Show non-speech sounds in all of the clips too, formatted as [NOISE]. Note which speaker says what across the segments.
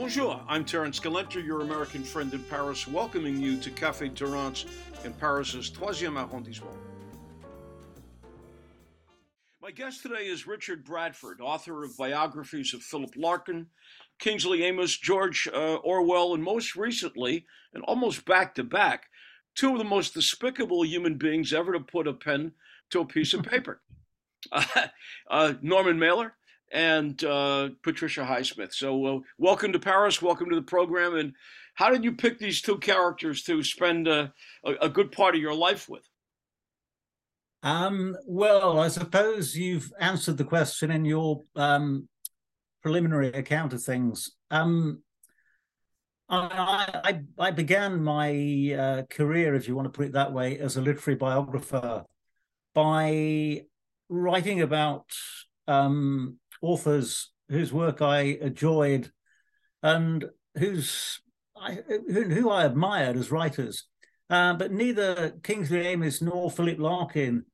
Speaker 1: Bonjour, I'm Terrance Gelenter, your American friend in Paris, welcoming you to Café Terrance in Paris's troisième arrondissement. My guest today is Richard Bradford, author of biographies of Philip Larkin, Kingsley Amis, George uh, Orwell, and most recently, and almost back to back, two of the most despicable human beings ever to put a pen to a piece of paper. [LAUGHS] Uh, uh, Norman Mailer and uh, Patricia Highsmith. So, uh, welcome to Paris. Welcome to the program. And how did you pick these two characters to spend uh, a, a, good part of your life with?
Speaker 2: Um, well, I suppose you've answered the question in your um, preliminary account of things. Um, I, I, I began my uh, career, if you want to put it that way, as a literary biographer by writing about um, authors whose work I enjoyed and whose I, who, I admired as writers. Uh, but neither Kingsley Amis nor Philip Larkin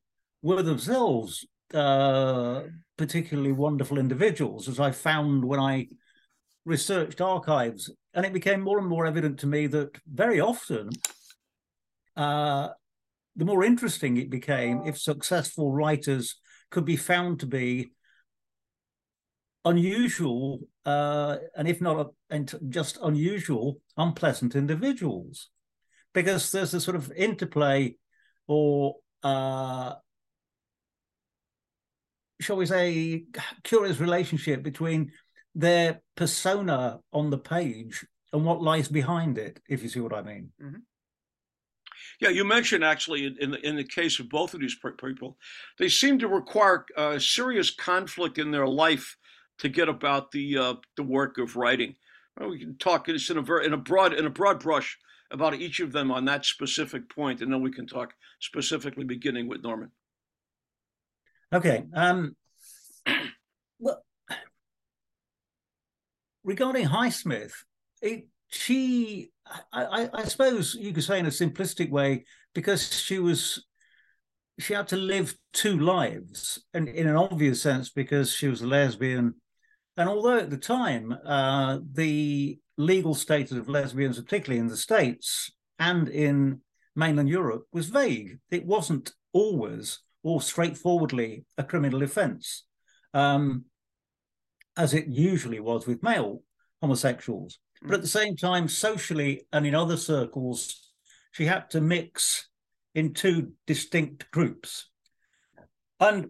Speaker 2: were themselves uh, particularly wonderful individuals, as I found when I researched archives. And it became more and more evident to me that very often, uh, the more interesting it became if successful writers could be found to be unusual, uh, and if not just unusual, unpleasant individuals, because there's a sort of interplay or uh, shall we say, curious relationship between their persona on the page and what lies behind it, if you see what I mean. Mm-hmm.
Speaker 1: Yeah, you mentioned actually in the in the case of both of these people, they seem to require uh, serious conflict in their life to get about the uh, the work of writing. Well, we can talk this in a very in a broad in a broad brush about each of them on that specific point, and then we can talk specifically beginning with Norman.
Speaker 2: Okay. Um, well, regarding Highsmith, it, she, I, I, suppose you could say in a simplistic way, because she was, she had to live two lives, and in an obvious sense, because she was a lesbian and although at the time, uh, the legal status of lesbians, particularly in the States and in mainland Europe, was vague. It wasn't always or straightforwardly a criminal offence, um, as it usually was with male homosexuals. But at the same time, socially and in other circles, she had to mix in two distinct groups. And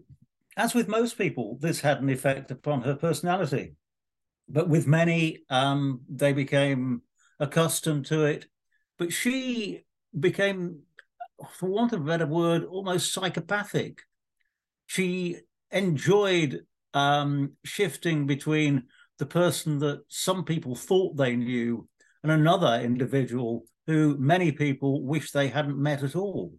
Speaker 2: as with most people, this had an effect upon her personality. But with many, um, they became accustomed to it. But she became, for want of a better word, almost psychopathic. She enjoyed um, shifting between the person that some people thought they knew and another individual who many people wish they hadn't met at all.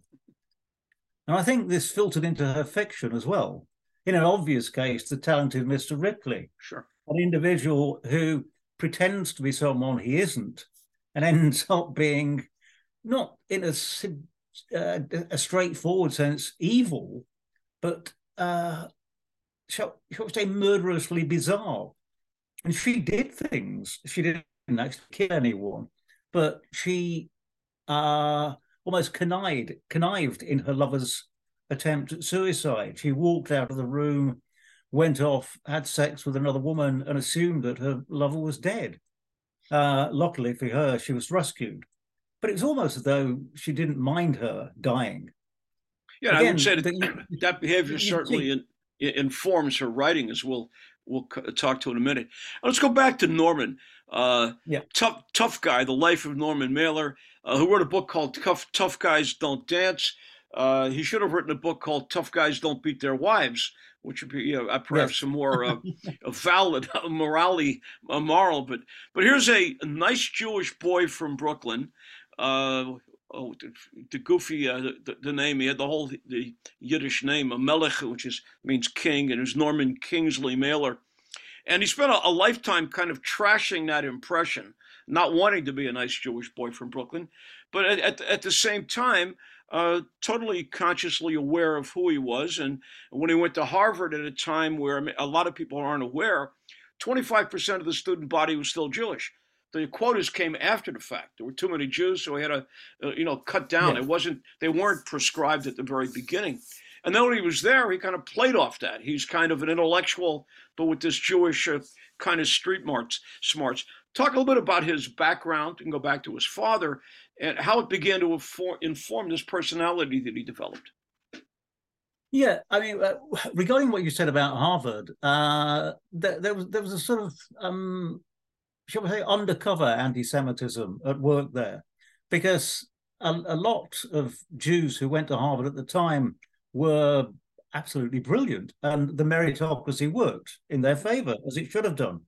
Speaker 2: And I think this filtered into her fiction as well in an obvious case, the talented Mr. Ripley.
Speaker 1: Sure.
Speaker 2: An individual who pretends to be someone he isn't and [LAUGHS] ends up being not in a, uh, a straightforward sense evil, but uh, shall, shall we say murderously bizarre. And she did things. She didn't actually kill anyone, but she uh, almost connived, connived in her lover's attempt at suicide. She walked out of the room, went off, had sex with another woman, and assumed that her lover was dead. Uh, luckily for her, she was rescued. But it was almost as though she didn't mind her dying.
Speaker 1: Yeah, Again, I would say that you, that [CLEARS THROAT] behavior certainly in, informs her writing, as we'll we'll talk to in a minute. Let's go back to Norman. Uh, yeah. tough tough guy, the life of Norman Mailer, uh, who wrote a book called "Tough Tough Guys Don't Dance." Uh, he should have written a book called "Tough Guys Don't Beat Their Wives," which would be you know, perhaps yes. some more uh, [LAUGHS] valid morality uh, moral. But but here's a, a, nice Jewish boy from Brooklyn. Uh, oh, the, the goofy uh, the, the, name he had the whole the Yiddish name, a Melech, which is means king, and it was Norman Kingsley Mailer. And he spent a, a lifetime kind of trashing that impression, not wanting to be a nice Jewish boy from Brooklyn, but at, at, at the same time uh, totally consciously aware of who he was. And when he went to Harvard at a time where a lot of people aren't aware, 25% of the student body was still Jewish. the quotas came after the fact. There were too many Jews, so he had to, uh, you know, cut down. It wasn't they weren't prescribed at the very beginning. And then when he was there, he kind of played off that. He's kind of an intellectual, but with this Jewish uh, kind of street smarts. Smarts. Talk a little bit about his background and go back to his father and how it began to inform, this personality that he developed.
Speaker 2: Yeah, I mean, uh, regarding what you said about Harvard, uh, there, there, was there was a sort of, um, shall we say, undercover anti-Semitism at work there, because a, a lot of Jews who went to Harvard at the time were absolutely brilliant, and the meritocracy worked in their favor as it should have done.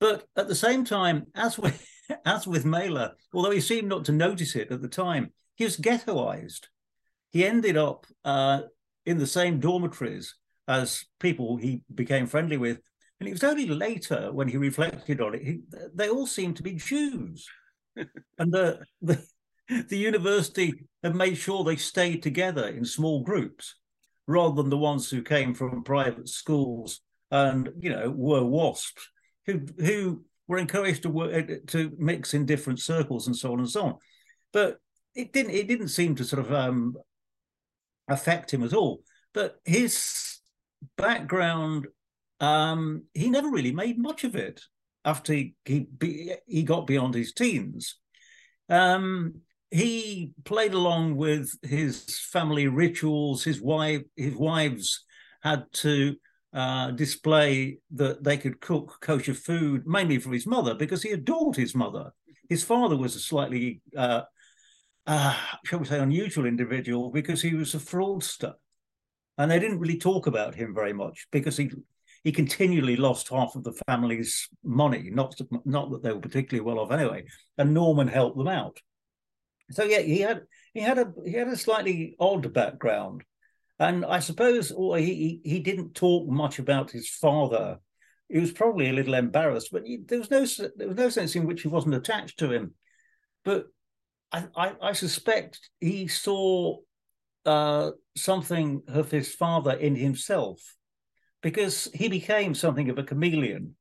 Speaker 2: But at the same time, as with as with Mailer, although he seemed not to notice it at the time, he was ghettoized. He ended up uh, in the same dormitories as people he became friendly with. And it was only later when he reflected on it, he, they all seemed to be Jews. [LAUGHS] and the, the, the university had made sure they stayed together in small groups rather than the ones who came from private schools and, you know, were wasps who, who were encouraged to work, to mix in different circles and so on and so on. But it didn't it didn't seem to sort of um, affect him at all. But his background, um, he never really made much of it after he he, he got beyond his teens. Um, he played along with his family rituals. His wife, his wives had to uh, display that they could cook kosher food, mainly for his mother, because he adored his mother. His father was a slightly uh, uh, shall we say, unusual individual because he was a fraudster. And they didn't really talk about him very much because he he continually lost half of the family's money. Not not that they were particularly well off anyway. And Norman helped them out. So yeah, he had he had a he had a slightly odd background, and I suppose or he he didn't talk much about his father. He was probably a little embarrassed, but he, there was no there was no sense in which he wasn't attached to him. But I, I, I suspect he saw uh, something of his father in himself because he became something of a chameleon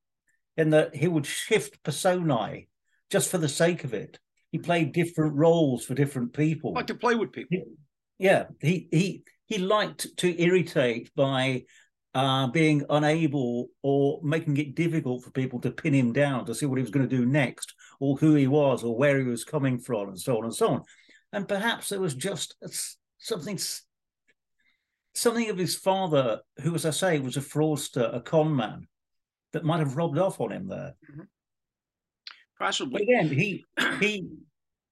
Speaker 2: in that he would shift personae just for the sake of it. He played different roles for different people.
Speaker 1: Like to play with people.
Speaker 2: Yeah, he he he liked to irritate by uh, being unable or making it difficult for people to pin him down to see what he was going to do next or who he was or where he was coming from and so on and so on. And perhaps there was just something something of his father, who, as I say, was a fraudster, a con man, that might have rubbed off on him there. Mm-hmm.
Speaker 1: Possibly.
Speaker 2: But again, he he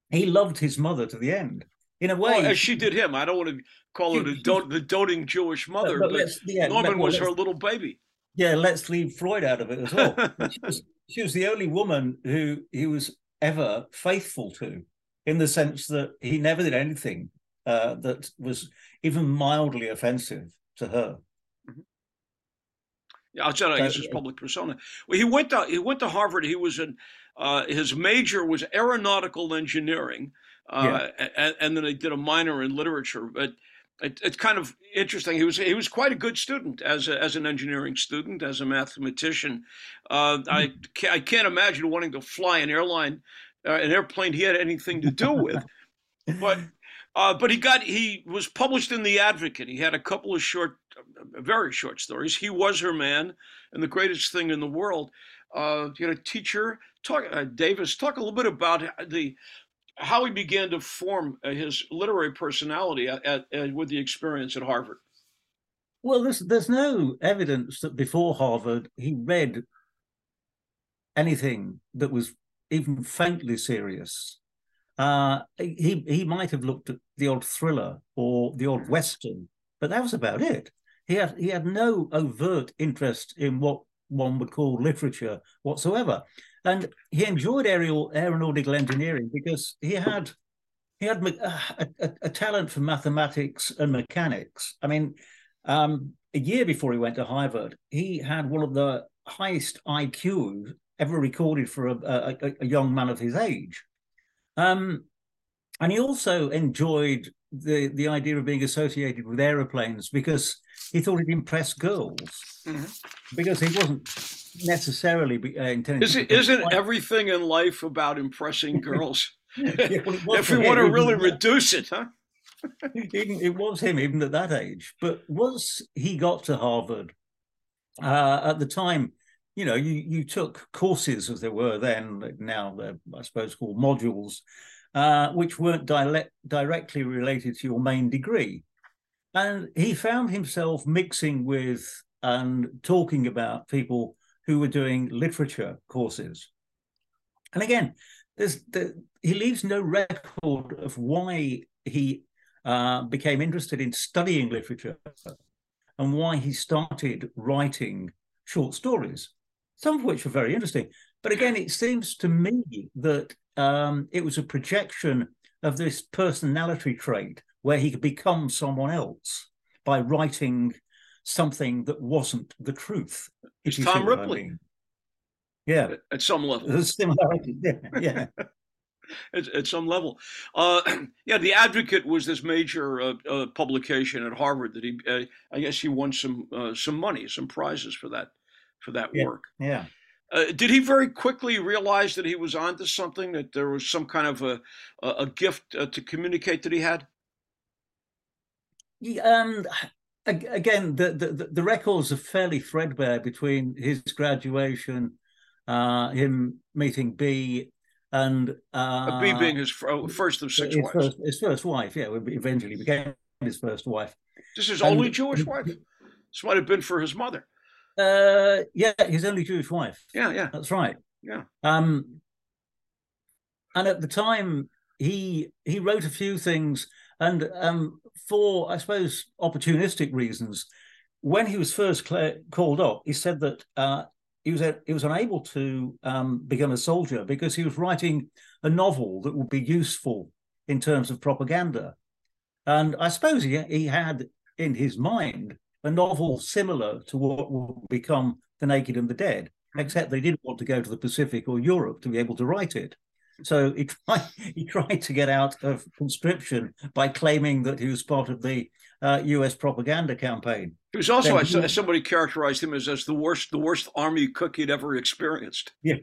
Speaker 2: he loved his mother to the end. In a way,
Speaker 1: well, as she did him. I don't want to call her the, the doting Jewish mother, but, but yeah, Norman well, was her little baby.
Speaker 2: Yeah, let's leave Freud out of it as well. [LAUGHS] she, was, she was the only woman who he was ever faithful to, in the sense that he never did anything uh, that was even mildly offensive to her.
Speaker 1: Mm-hmm. Yeah, outside I guess his public persona. Well, he went to he went to Harvard. He was in uh, his major was aeronautical engineering, uh, yeah. and, and, then he did a minor in literature. But it, it's kind of interesting. He was he was quite a good student as a, as an engineering student, as a mathematician. Uh, mm. I can't, I can't imagine wanting to fly an airline, uh, an airplane he had anything to do with. but uh, but he got he was published in the Advocate. He had a couple of short, very short stories. He was her man, and the greatest thing in the world. Uh, you know, teacher talk uh, Davis talk a little bit about the how he began to form uh, his literary personality at, at, at, with the experience at Harvard.
Speaker 2: Well, there's there's no evidence that before Harvard he read anything that was even faintly serious. Uh, he he might have looked at the odd thriller or the odd western, but that was about it. He had he had no overt interest in what one would call literature whatsoever. And he enjoyed aerial aeronautical engineering because he had he had a, a, a talent for mathematics and mechanics. I mean, um, a year before he went to Harvard, he had one of the highest IQs ever recorded for a, a, a young man of his age. Um, and he also enjoyed the, the idea of being associated with aeroplanes because he thought it impressed girls. Mm-hmm. Because he wasn't necessarily be, uh, intended.
Speaker 1: Is it, isn't everything in life about impressing [LAUGHS] girls? yeah, well, if we want to really reduce it, huh? [LAUGHS]
Speaker 2: it was him even at that age. But once he got to Harvard, uh, at the time, you know, you, you took courses as there were then, now they're, I suppose, called modules, uh, which weren't direct, directly related to your main degree. And he found himself mixing with and talking about people who were doing literature courses. And again, there's the, he leaves no record of why he uh, became interested in studying literature and why he started writing short stories, some of which are very interesting. But again, it seems to me that um, it was a projection of this personality trait where he could become someone else by writing something that wasn't the truth.
Speaker 1: It's Tom Ripley. I mean.
Speaker 2: Yeah.
Speaker 1: At some level.
Speaker 2: There's similarity. Yeah. yeah.
Speaker 1: at, at, some level. [LAUGHS] Uh, [CLEARS THROAT] yeah, The Advocate was this major uh, uh, publication at Harvard that he, uh, I guess he won some uh, some money, some prizes for that for that
Speaker 2: yeah.
Speaker 1: work.
Speaker 2: Yeah.
Speaker 1: Uh, did he very quickly realize that he was onto something? That there was some kind of a a, gift to communicate that he had?
Speaker 2: Yeah, um, again, the, the the records are fairly threadbare between his graduation, him meeting Bea, and uh,
Speaker 1: Bea being his oh, first of six his wives.
Speaker 2: First, his first wife, yeah, eventually became his first wife.
Speaker 1: This is his and, only Jewish wife. This might have been for his mother.
Speaker 2: Uh, yeah, his only Jewish wife.
Speaker 1: Yeah, yeah,
Speaker 2: that's right.
Speaker 1: Yeah.
Speaker 2: Um, and at the time, he he wrote a few things, and um, for I suppose opportunistic reasons, when he was first called up, he said that uh, he was he was unable to um, become a soldier because he was writing a novel that would be useful in terms of propaganda, and I suppose he he had in his mind a novel similar to what would become The Naked and the Dead, mm-hmm. except they didn't want to go to the Pacific or Europe to be able to write it. So he tried, [LAUGHS] he tried to get out of conscription by claiming that he was part of the uh, U.S. propaganda campaign.
Speaker 1: He was also, as, as somebody characterized him as, as the worst, the worst army cook he'd ever experienced.
Speaker 2: Yeah.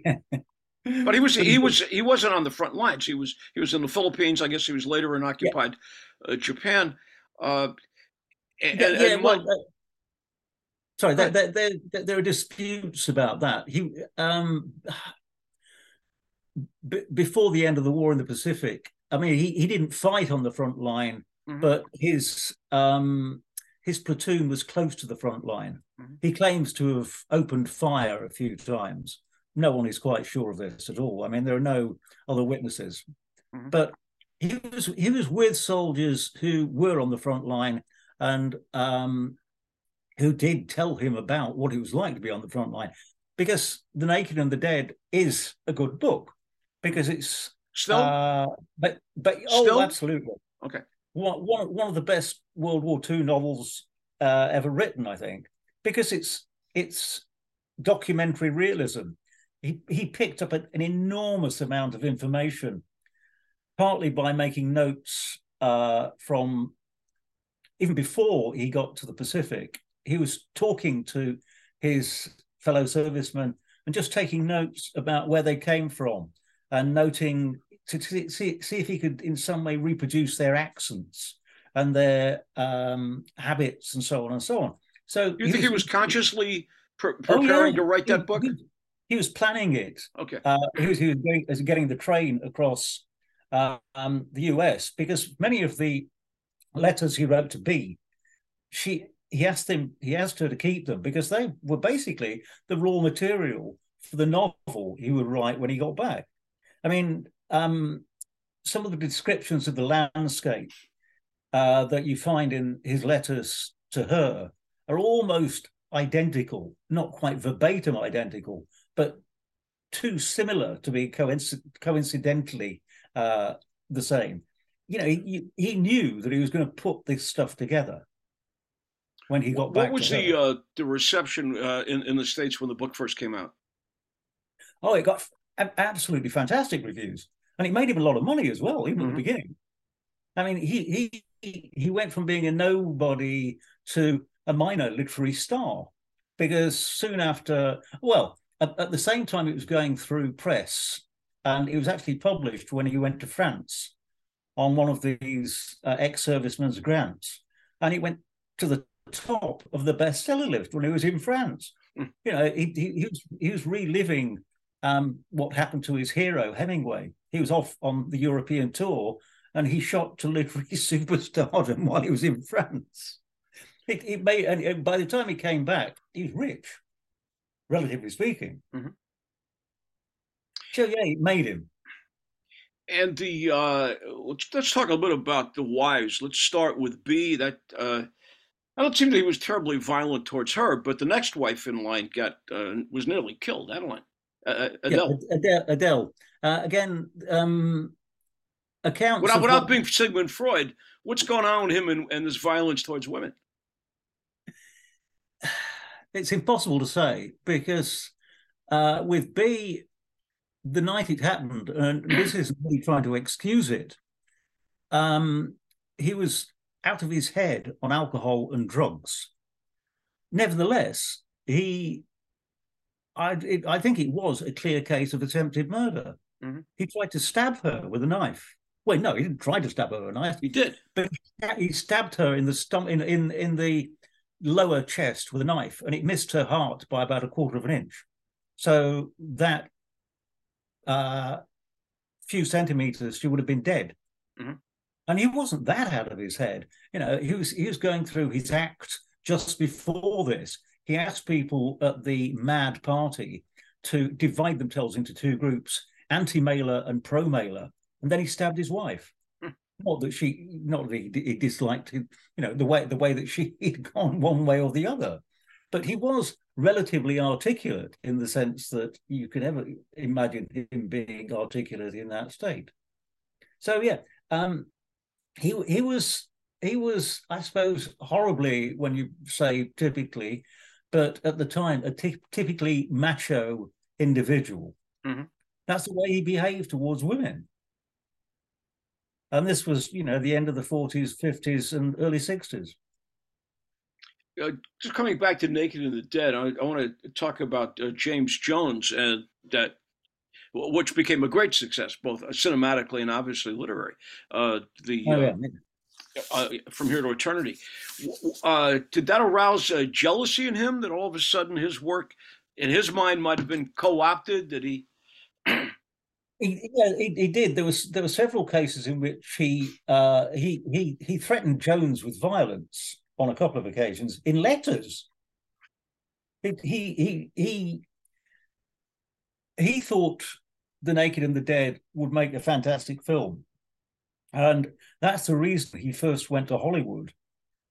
Speaker 1: But he was [LAUGHS] he was he wasn't on the front lines. He was he was in the Philippines. I guess he was later in occupied yeah. uh, Japan. Uh, and, yeah,
Speaker 2: and well, sorry, there, there, there, there, are disputes about that. He um, b- before the end of the war in the Pacific. I mean, he, he didn't fight on the front line mm-hmm. but his um, his platoon was close to the front line. Mm-hmm. He claims to have opened fire a few times. No one is quite sure of this at all. I mean, there are no other witnesses, mm-hmm. but he was he was with soldiers who were on the front line and um, who did tell him about what it was like to be on the front line. Because The Naked and the Dead is a good book because it's
Speaker 1: still, uh,
Speaker 2: but but oh, still? absolutely
Speaker 1: okay
Speaker 2: one, one, one of the best World War II novels uh, ever written, I think, because it's it's documentary realism. He he picked up an, an enormous amount of information, partly by making notes uh, from even before he got to the Pacific. He was talking to his fellow servicemen and just taking notes about where they came from and noting to see, see, see if he could in some way reproduce their accents and their um, habits and so on and so on. So
Speaker 1: you think he was, he was consciously pre- preparing oh, yeah. to write that book?
Speaker 2: He, he, was planning it.
Speaker 1: Okay. Uh,
Speaker 2: he was, he was going, getting the train across uh, um, the US because many of the letters he wrote to Bea, she he asked him he asked her to keep them because they were basically the raw material for the novel he would write when he got back. I mean, um, some of the descriptions of the landscape uh, that you find in his letters to her are almost identical, not quite verbatim identical, but too similar to be coinc- coincidentally uh, the same. You know, he, he knew that he was going to put this stuff together when he got
Speaker 1: what
Speaker 2: back.
Speaker 1: What was the uh, the reception uh, in in the states when the book first came out?
Speaker 2: Oh, it got absolutely fantastic reviews and it made him a lot of money as well, even mm-hmm. at the mm-hmm. beginning. I mean, he he he went from being a nobody to a minor literary star because soon after, well, at, at, the same time it was going through press, and it was actually published when he went to France on one of these uh, ex-servicemen's grants, and it went to the top of the bestseller list when he was in France. Mm. You know, he, he, he, was he was reliving um, what happened to his hero Hemingway. He was off on the European tour, and he shot to literary [LAUGHS] superstardom while he was in France. It, it made, and by the time he came back, he was rich, relatively speaking. Mm-hmm. So yeah, it made him.
Speaker 1: And the uh, let's, let's talk a little bit about the wives. Let's start with Bea. That uh, I don't seem that he was terribly violent towards her, but the next wife in line got uh, was nearly killed. Adeline, uh, uh Adele.
Speaker 2: Yeah, Adele. Adele. Uh, again, um, accounts
Speaker 1: without, without what... being Sigmund Freud. What's going on with him and, and this violence towards women? [SIGHS]
Speaker 2: It's impossible to say because uh, with B, the night it happened, and this isn't really trying to excuse it, um, he was out of his head on alcohol and drugs. Nevertheless, he, I, it, I think it was a clear case of attempted murder. Mm-hmm. He tried to stab her with a knife. Well, no, he didn't try to stab her with a knife.
Speaker 1: He did,
Speaker 2: but he stabbed her in the stomach, in in in the lower chest with a knife, and it missed her heart by about a quarter of an inch. So that uh, few centimeters, she would have been dead. Mm-hmm. And he wasn't that out of his head. You know, he was he was going through his act just before this. He asked people at the Mad Party to divide themselves into two groups, anti-mailer and pro-mailer, and then he stabbed his wife. Hmm. Not that she, not that he, he disliked, him, you know, the way the way that she [LAUGHS] had gone one way or the other, but he was relatively articulate in the sense that you could ever imagine him being articulate in that state. So yeah, um, he he was he was I suppose horribly when you say typically, but at the time a t- typically macho individual. Mm-hmm. That's the way he behaved towards women. And this was, you know, the end of the 40s, 50s, and early 60s
Speaker 1: uh, just coming back to Naked and the Dead, I, I want to talk about uh, James Jones and that, which became a great success, both cinematically and obviously literary. Uh, the oh, yeah. Uh, from here to eternity. Uh, did that arouse jealousy in him that all of a sudden his work, in his mind, might have been co-opted? That [CLEARS THROAT] he
Speaker 2: He, yeah, he, he, did. There was there were several cases in which he uh, he he he threatened Jones with violence, on a couple of occasions in letters. It, he he he he thought The Naked and the Dead would make a fantastic film, and that's the reason he first went to Hollywood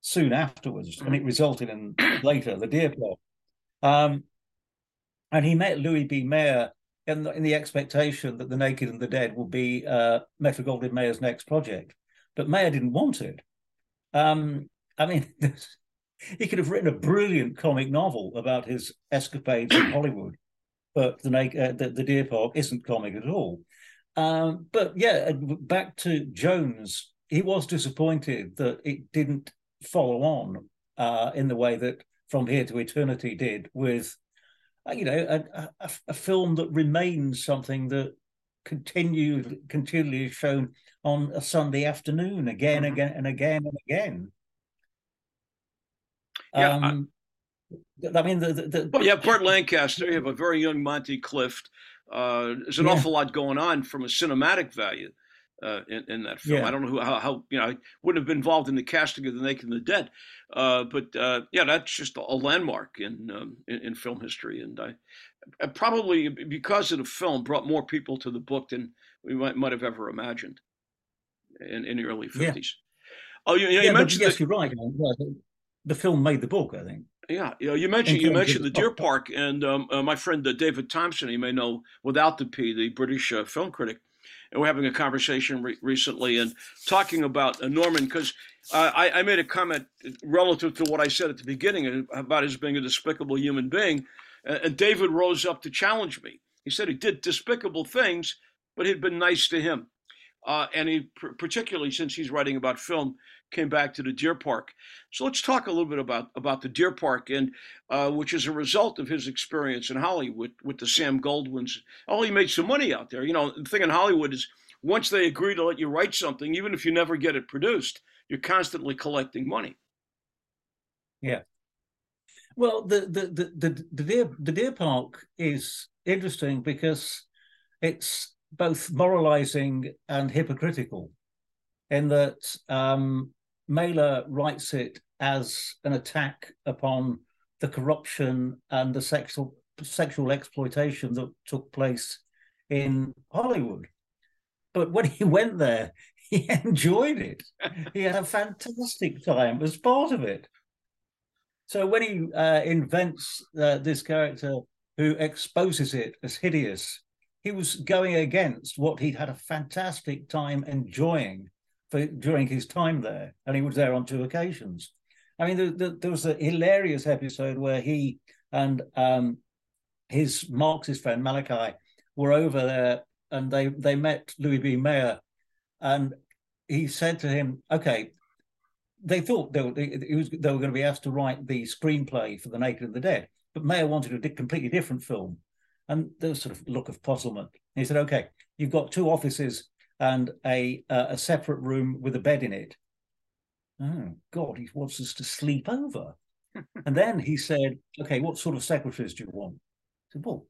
Speaker 2: soon afterwards, and it resulted in later The Deer Park. Um, and he met Louis B. Mayer in the, in the expectation that The Naked and the Dead would be uh, Metro Mayer's next project, but Mayer didn't want it. Um, I mean, [LAUGHS] he could have written a brilliant comic novel about his escapades in Hollywood, but the, uh, the, the Deer Park isn't comic at all. Um, but yeah, back to Jones, he was disappointed that it didn't follow on uh, in the way that From Here to Eternity did with, uh, you know, a, a, a, film that remains something that continued continually shown on a Sunday afternoon again, mm-hmm. again, and again and again.
Speaker 1: Yeah, um, I, I, mean, the, the, the well, yeah, Burt Lancaster. You have a very young Monty Clift. Uh, there's an yeah. awful lot going on from a cinematic value uh, in, in, that film. Yeah. I don't know who, how, how, you know, I wouldn't have been involved in the casting of The Naked and the Dead, uh, but uh, yeah, that's just a landmark in, um, in, in film history, and I, I, probably because of the film brought more people to the book than we might might have ever imagined in, in the early fifties.
Speaker 2: Yeah. Oh, you, you, you mentioned yes, the, you're right the film made the book, I think.
Speaker 1: Yeah, you, know, you mentioned you mentioned the Deer Park, and um, uh, my friend uh, David Thomson, you may know without the P, the British uh, film critic, and we're having a conversation re- recently and talking about uh, Norman because uh, I, I, made a comment relative to what I said at the beginning about his being a despicable human being, and David rose up to challenge me. He said he did despicable things, but he'd been nice to him. Uh, and he, particularly since he's writing about film, came back to the Deer Park. So let's talk a little bit about about the Deer Park, and uh, which is a result of his experience in Hollywood with the Sam Goldwyns. Oh, he made some money out there. You know, the thing in Hollywood is once they agree to let you write something, even if you never get it produced, you're constantly collecting money.
Speaker 2: Yeah. Well, the the the the, the Deer the Deer Park is interesting because it's both moralizing and hypocritical in that um, Mailer writes it as an attack upon the corruption and the sexual sexual exploitation that took place in Hollywood. But when he went there, [LAUGHS] he enjoyed it. he had a fantastic time as part of it. So when he uh, invents uh, this character who exposes it as hideous, he was going against what he'd had a fantastic time enjoying for, during his time there, and he was there on two occasions. I mean, the, the, there was a hilarious episode where he and um, his Marxist friend Malaquais were over there, and they they met Louis B. Mayer, and he said to him, "Okay." They thought they were, they, was, they were going to be asked to write the screenplay for The Naked and the Dead, but Mayer wanted a completely different film. And there was sort of look of puzzlement. He said, okay, you've got two offices and a uh, a separate room with a bed in it. Oh God, he wants us to sleep over. [LAUGHS] and then he said, "Okay, what sort of secretaries do you want?" I said, "Well,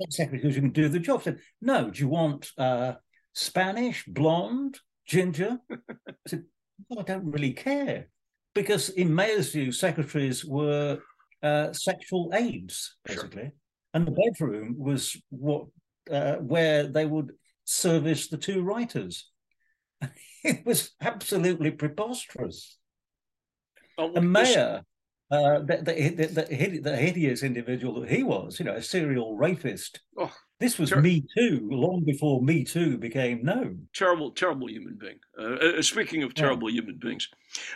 Speaker 2: [LAUGHS] secretaries who can do the job." I said, "No, do you want uh, Spanish, blonde, ginger?" I said, well, "I don't really care," because in Mayer's view, secretaries were uh, sexual aids, basically, sure. and the bedroom was what uh, where they would service the two writers. [LAUGHS] it was absolutely preposterous. Oh, and Mayer, uh, the, the, the, the, hideous individual that he was, you know, a serial rapist. Oh, this was ter- Me Too long before Me Too became known.
Speaker 1: Terrible, terrible human being. Uh, uh, speaking of terrible yeah. human beings,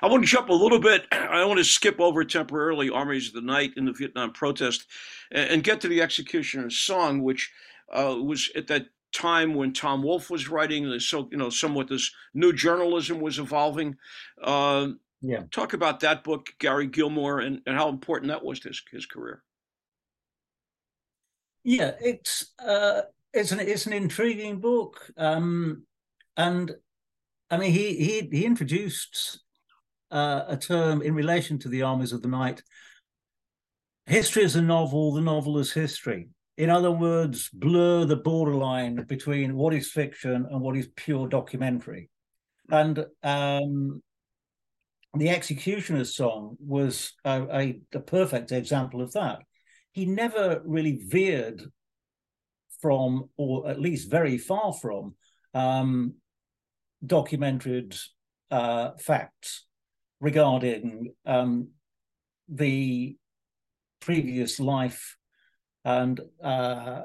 Speaker 1: I want to jump a little bit. [CLEARS THROAT] I want to skip over temporarily Armies of the Night in the Vietnam protest and, and get to the Executioner's Song, which uh, was at that time when Tom Wolfe was writing, there's so you know, somewhat this new journalism was evolving. Uh, yeah. Talk about that book, Gary Gilmore, and, and how important that was to his, his career.
Speaker 2: Yeah, it's uh, it's an it's an intriguing book, um, and I mean he he he introduced uh, a term in relation to the armies of the night. History is a novel, the novel is history in other words, blur the borderline between what is fiction and what is pure documentary. And um, the Executioner's song was a, a, a, perfect example of that. He never really veered from, or at least very far from, um, documented uh, facts regarding um, the previous life and uh,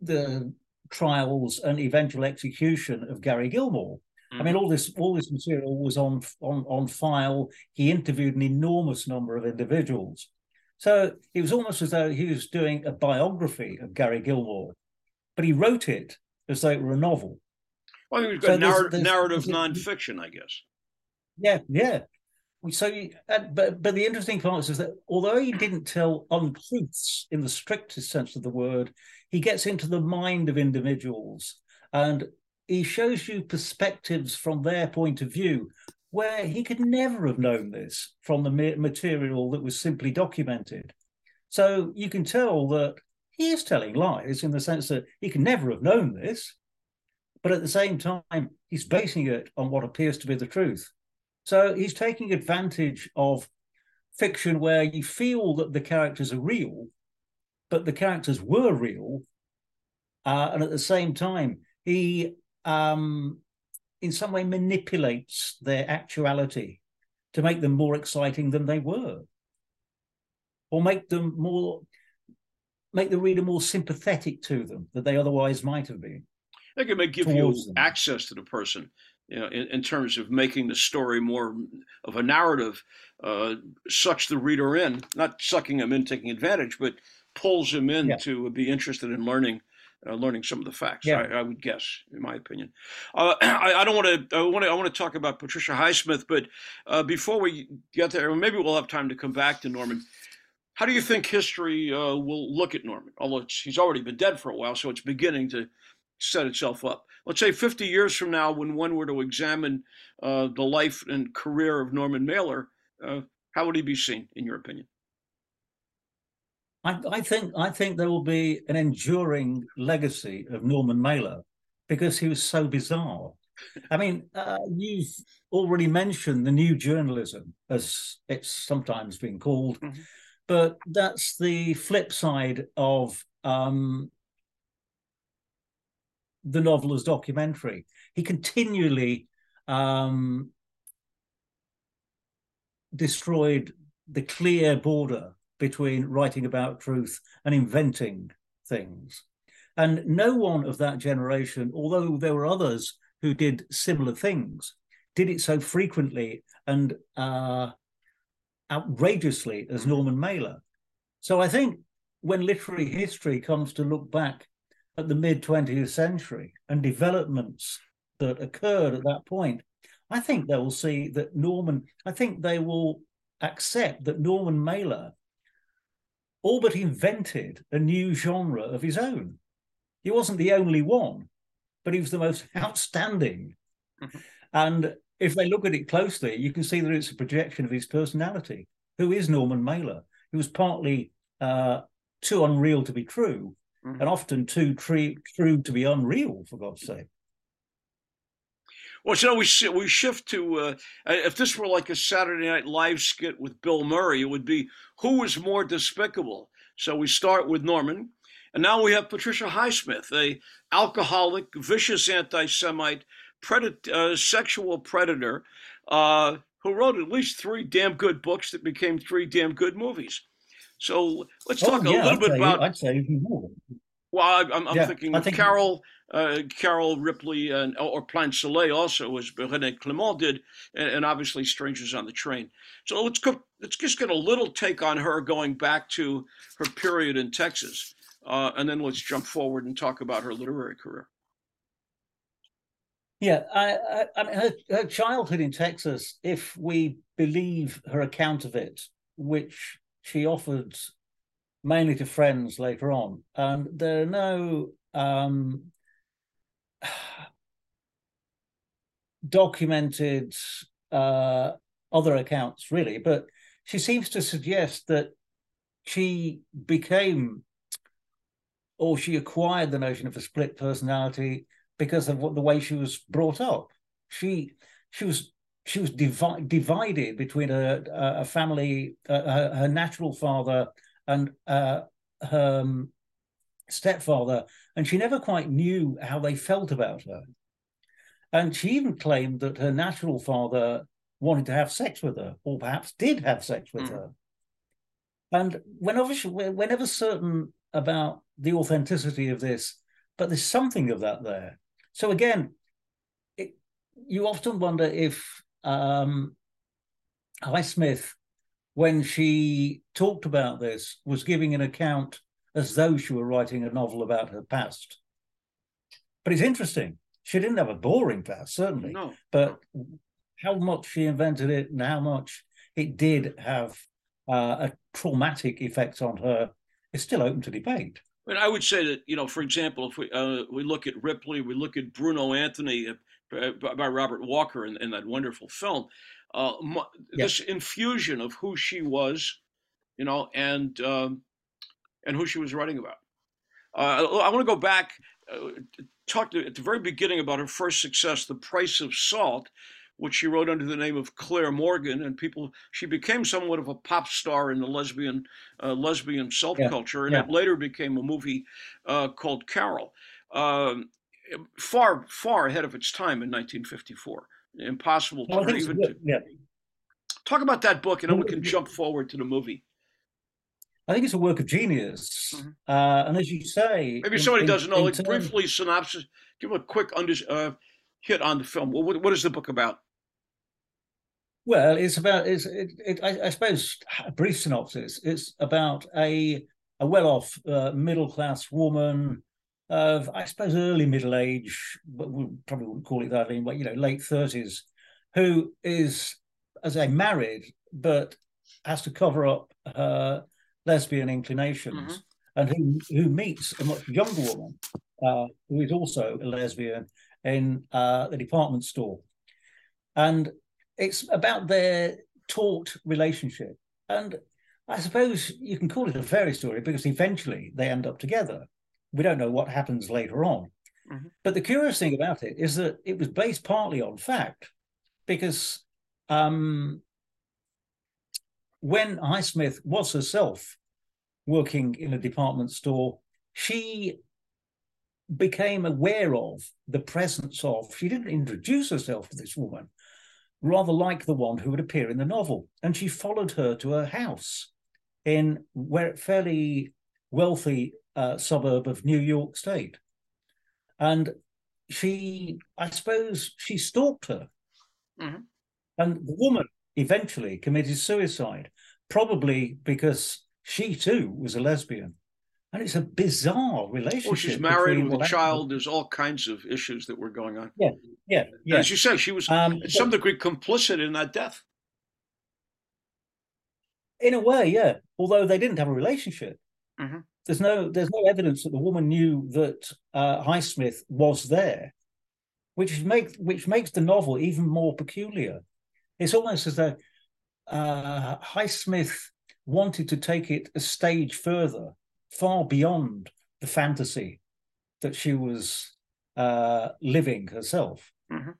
Speaker 2: the trials and eventual execution of Gary Gilmore. Mm. I mean, mm-hmm. all this all this material was on on on file. He interviewed an enormous number of individuals, so it was almost as though he was doing a biography of Gary Gilmore, but he wrote it as though it were a novel.
Speaker 1: Well, I mean, so narr- there's, there's, narrative there's, nonfiction, I guess.
Speaker 2: Yeah, yeah so but but the interesting part is that although he didn't tell untruths in the strictest sense of the word he gets into the mind of individuals. And he shows you perspectives from their point of view where he could never have known this from the material that was simply documented. So you can tell that he is telling lies in the sense that he can never have known this but at the same time he's basing it on what appears to be the truth so he's taking advantage of fiction where you feel that the characters are real, but the characters were real. Uh, and at the same time, he um, in some way manipulates their actuality to make them more exciting than they were, or make them more make the reader more sympathetic to them than they otherwise might have been.
Speaker 1: They can give you them. access to the person you know, in, in, terms of making the story more of a narrative, uh, sucks the reader in, not sucking them in, taking advantage, but pulls them in yeah. to be interested in learning uh, learning some of the facts. Yeah. I, I, would guess, in my opinion. Uh, [CLEARS THROAT] I, I, don't want to. I want to. I want to talk about Patricia Highsmith, but uh, before we get there, maybe we'll have time to come back to Norman. How do you think history uh, will look at Norman? Although he's already been dead for a while, so it's beginning to set itself up. Let's say 50 years from now, when one were to examine uh, the life and career of Norman Mailer, uh, how would he be seen, in your opinion?
Speaker 2: I, I, think I think there will be an enduring legacy of Norman Mailer because he was so bizarre. I mean, uh, you've already mentioned the new journalism, as it's sometimes been called, mm-hmm. but that's the flip side of um, the novel as documentary. He continually um, destroyed the clear border between writing about truth and inventing things. And no one of that generation, although there were others who did similar things, did it so frequently and uh, outrageously as Norman Mailer. So I think when literary history comes to look back at the mid 20th century and developments that occurred at that point, I think they will see that Norman, I think they will accept that Norman Mailer all but invented a new genre of his own. He wasn't the only one, but he was the most [LAUGHS] outstanding. Mm-hmm. And if they look at it closely, you can see that it's a projection of his personality. Who is Norman Mailer? He was partly uh, too unreal to be true, mm-hmm. and often too true to be unreal, for God's sake.
Speaker 1: Well, so we we shift to uh, if this were like a Saturday Night Live skit with Bill Murray, it would be who is more despicable. So we start with Norman, and now we have Patricia Highsmith, a alcoholic, vicious anti-Semite, predat- uh, sexual predator, uh, who wrote at least three damn good books that became three damn good movies. So let's oh, talk yeah, a little I'd bit about.
Speaker 2: I'd say even more.
Speaker 1: Well, I, am yeah, thinking I think Carol uh, Carol Ripley and or Plein Soleil also, as René Clément did, and, and, obviously Strangers on the Train. So let's go. Let's just get a little take on her going back to her period in Texas, uh, and then let's jump forward and talk about her literary career.
Speaker 2: Yeah, I, I, I mean, her, her childhood in Texas, if we believe her account of it, which she offered mainly to friends later on, and there are no um, [SIGHS] documented uh, other accounts, really, but she seems to suggest that she became or she acquired the notion of a split personality because of what, the way she was brought up. She she was she was divi- divided between a, a family, uh, her, her, natural father and uh, her um, stepfather, and she never quite knew how they felt about her. And she even claimed that her natural father wanted to have sex with her, or perhaps did have sex with mm. her. And whenever, she, whenever certain about the authenticity of this, but there's something of that there. So again, it, you often wonder if um, Highsmith, when she talked about this, was giving an account as though she were writing a novel about her past. But it's interesting. She didn't have a boring past, certainly. No. But how much she invented it and how much it did have uh, a traumatic effect on her is still open to debate.
Speaker 1: And I would say that, you know, for example, if we uh, we look at Ripley, we look at Bruno Anthony by Robert Walker in, in that wonderful film, uh, this infusion of who she was, you know, and um, and who she was writing about. Uh, I want to go back, uh, talk to, at the very beginning about her first success, The Price of Salt, which she wrote under the name of Claire Morgan, and people she became somewhat of a pop star in the lesbian uh, lesbian subculture, yeah, and yeah. it later became a movie uh, called Carol, um, far far ahead of its time in 1954. Impossible to even. To, yeah. Talk about that book, and then we can jump forward to the movie.
Speaker 2: I think it's a work of genius. Mm-hmm. Uh, and as you say,
Speaker 1: maybe in, somebody in, doesn't know. Like terms... briefly, synopsis. Give a quick under, uh, hit on the film. What, what is the book about?
Speaker 2: Well, it's about. It's. It, it, I, I, suppose a brief synopsis. It's about a a well-off uh, middle-class woman of, I suppose, early middle age, but we probably wouldn't call it that, but you know, late thirties, who is, as I married, but has to cover up her lesbian inclinations, mm-hmm. and who who meets a much younger woman uh, who is also a lesbian in uh, the department store, and it's about their taught relationship, and I suppose you can call it a fairy story because eventually they end up together. We don't know what happens later on. Mm-hmm. But the curious thing about it is that it was based partly on fact because um, when Highsmith was herself working in a department store, she became aware of the presence of, she didn't introduce herself to this woman, rather like the one who would appear in the novel. And she followed her to her house in where fairly wealthy uh, suburb of New York State. And she, I suppose, she stalked her. Mm-hmm. And the woman eventually committed suicide, probably because she too was a lesbian. And it's a bizarre relationship.
Speaker 1: Well, she's married with a child. There's all kinds of issues that were going on.
Speaker 2: Yeah, yeah, yeah.
Speaker 1: As you say, she was um, to some degree complicit in that death.
Speaker 2: In a way, yeah. Although they didn't have a relationship. Mm-hmm. There's no there's no evidence that the woman knew that uh, Highsmith was there, which makes which makes the novel even more peculiar. It's almost as though uh, Highsmith wanted to take it a stage further, far beyond the fantasy that she was uh, living herself. Mm-hmm.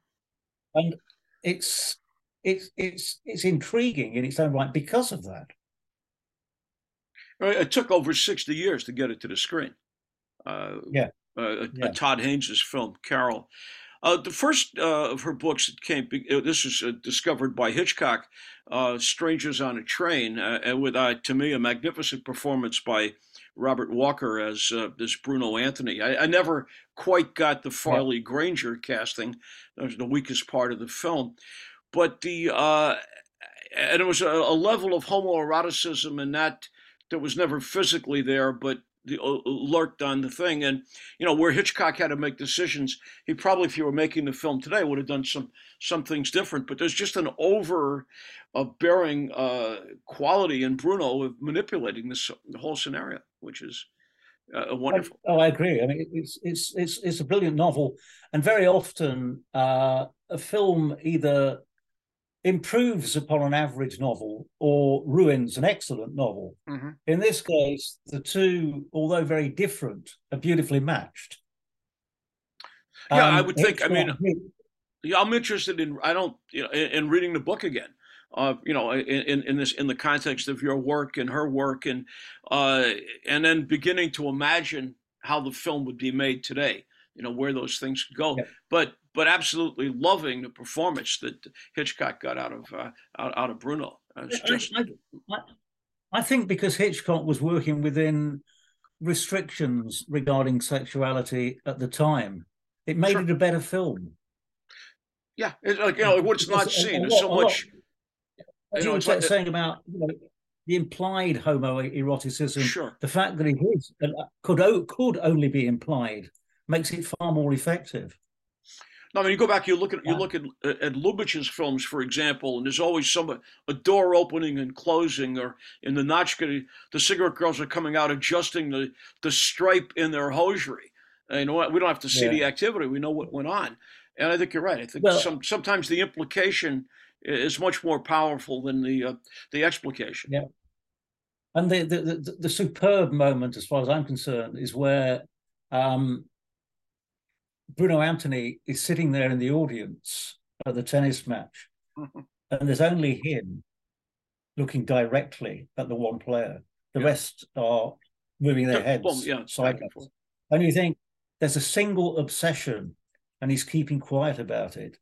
Speaker 2: And it's it's it's it's intriguing in its own right because of that.
Speaker 1: It took over sixty years to get it to the screen.
Speaker 2: Uh, yeah.
Speaker 1: Uh, yeah. Todd Haynes's film Carol. Uh, the first uh, of her books that came, uh, this was uh, discovered by Hitchcock, uh, Strangers on a Train, and with, to me, a magnificent performance by Robert Walker as as Bruno Anthony. I, I, never quite got the Farley. Granger casting; that was the weakest part of the film. But the and it was a, a level of homoeroticism and that that was never physically there, but the, uh, lurked on the thing. And you know, where Hitchcock had to make decisions, he probably, if he were making the film today, would have done some some things different. But there's just an over uh, bearing uh, quality in Bruno of manipulating this the whole scenario, which is. Uh, wonderful.
Speaker 2: Oh, I agree. I mean, it's it's it's it's a brilliant novel, and very often uh, a film either improves upon an average novel or ruins an excellent novel. Mm-hmm. In this case, the two, although very different, are beautifully matched.
Speaker 1: Yeah, um, I would think. I mean, yeah, I'm interested in. I don't, you know, in, in reading the book again. Uh, you know, in, in this in the context of your work and her work, and uh, and then beginning to imagine how the film would be made today. You know, where those things could go. Yeah. But but absolutely loving the performance that Hitchcock got out of uh, out, out, of Bruno. Just... I,
Speaker 2: I, I, think because Hitchcock was working within restrictions regarding sexuality at the time, it made sure. it a better film.
Speaker 1: Yeah, it's like you know what's not seen. There's so much.
Speaker 2: As you, know, were like saying about you know, the implied homoeroticism,
Speaker 1: sure.
Speaker 2: the fact that it is uh, could could only be implied makes it far more effective.
Speaker 1: I mean, you go back, you look at you look at at Lubitsch's films, for example, and there's always some a door opening and closing, or in the Ninotchka, the cigarette girls are coming out adjusting the the stripe in their hosiery. And you know, we don't have to see yeah. the activity; we know what went on. And I think you're right. I think well, some, sometimes the implication is much more powerful than the uh, the explication.
Speaker 2: Yeah. And the, the the, the superb moment, as far as I'm concerned, is where um, Bruno Anthony is sitting there in the audience at the tennis match, [LAUGHS] and there's only him looking directly at the one player. The yeah. rest are moving their heads well, yeah, sideways. And you think there's a single obsession, and he's keeping quiet about it.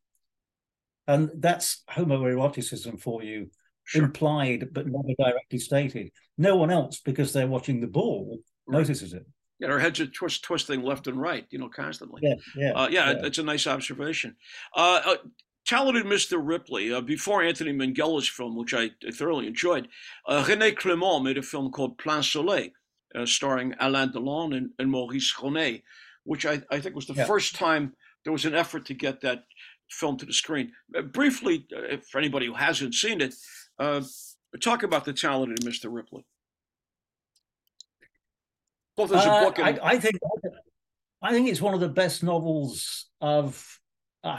Speaker 2: And that's homoeroticism for you, sure. implied but never directly stated. No one else, because they're watching the ball, right. notices it.
Speaker 1: Yeah, our heads are twist, twisting left and right, you know, constantly.
Speaker 2: Yeah, yeah,
Speaker 1: uh, yeah, yeah. It's a nice observation. Uh, uh, talented Mr. Ripley, uh, before Anthony Minghella's film, which I thoroughly enjoyed, uh, René Clément made a film called Plein Soleil, uh, starring Alain Delon and, and Maurice Ronet. which I, I think was the yeah. first time there was an effort to get that film to the screen. Uh, briefly, uh, for anybody who hasn't seen it, uh, talk about the talented Mr. Ripley.
Speaker 2: Both as a uh, book and... I, I, think I think it's one of the best novels of uh,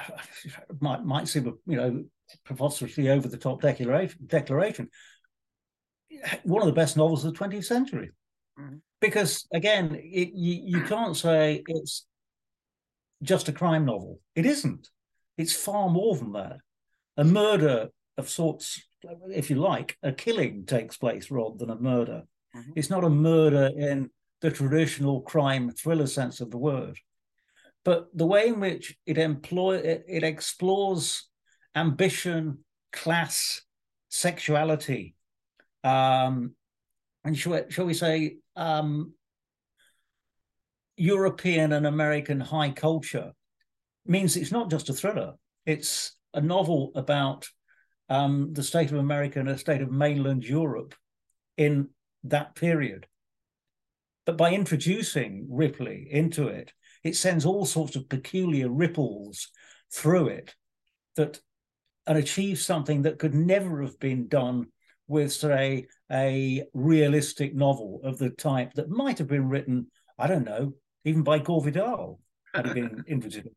Speaker 2: might might seem you know preposterously over the top declaration declaration. One of the best novels of the 20th century. Mm-hmm. Because again, it, you, you can't say it's just a crime novel. It isn't. It's far more than that. A murder of sorts, if you like, a killing takes place rather than a murder. Mm-hmm. It's not a murder in the traditional crime thriller sense of the word. But the way in which it employ it, it explores ambition, class, sexuality, um, and shall, shall we say um, European and American high culture means it's not just a thriller. It's a novel about um, the state of America and the state of mainland Europe in that period. But by introducing Ripley into it, it sends all sorts of peculiar ripples through it that and achieves something that could never have been done with, say, a realistic novel of the type that might have been written, I don't know, even by Gore Vidal had been [LAUGHS] introduced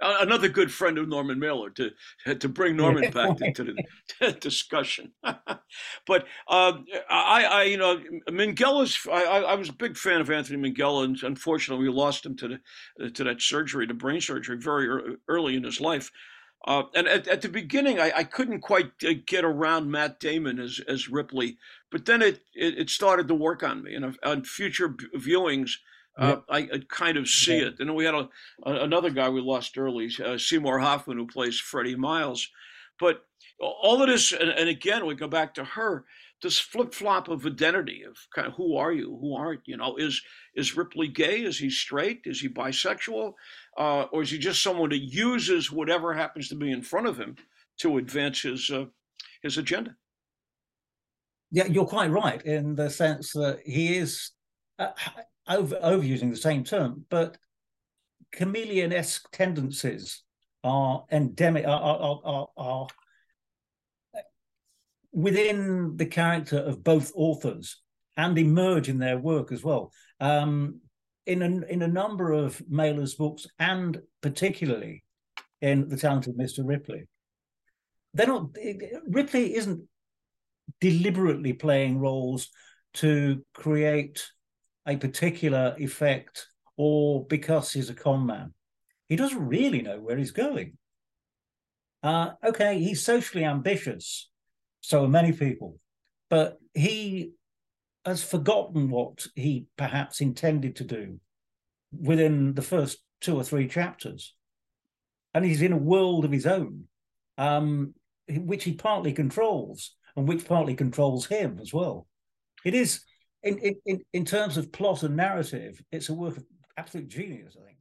Speaker 1: another good friend of Norman Mailer to to bring Norman [LAUGHS] back into the [LAUGHS] discussion. [LAUGHS] but um, I, I, you know, Minghella I, I was a big fan of Anthony Minghella, and unfortunately, we lost him to the to that surgery, the brain surgery, very early in his life. Uh, and at, at, the beginning, I, I, couldn't quite uh, get around Matt Damon as as Ripley, but then it it, it started to work on me. And on future viewings, uh, I, I, kind of see yeah. it. And then we had a, a, another guy we lost early, uh, Seymour Hoffman, who plays Freddie Miles. But all of this, and, and again, we go back to her, this flip flop of identity of kind of who are you, who aren't you? Know, is is Ripley gay? Is he straight? Is he bisexual? Uh, or is he just someone that uses whatever happens to be in front of him to advance his uh, his agenda?
Speaker 2: Yeah, you're quite right in the sense that he is. Uh, over, overusing the same term, but chameleon-esque tendencies are endemic, are, are, are, are within the character of both authors and emerge in their work as well. Um, in a, in a number of Mailer's books, and particularly in The Talented Mr. Ripley, they're not. Ripley isn't deliberately playing roles to create a particular effect or because he's a con man. He doesn't really know where he's going. Uh, okay, he's socially ambitious, so are many people, but he has forgotten what he perhaps intended to do within the first two or three chapters. And he's in a world of his own, um, which he partly controls and which partly controls him as well. It is in, in, in terms of plot and narrative, it's a work of absolute genius, I think.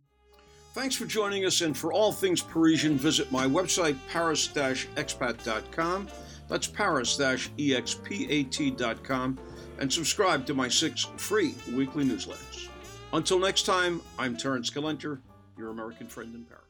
Speaker 1: Thanks for joining us, and for all things Parisian, visit my website, paris-expat.com. That's paris-expat.com, and subscribe to my six free weekly newsletters. Until next time, I'm Terrance Gelenter, your American friend in Paris.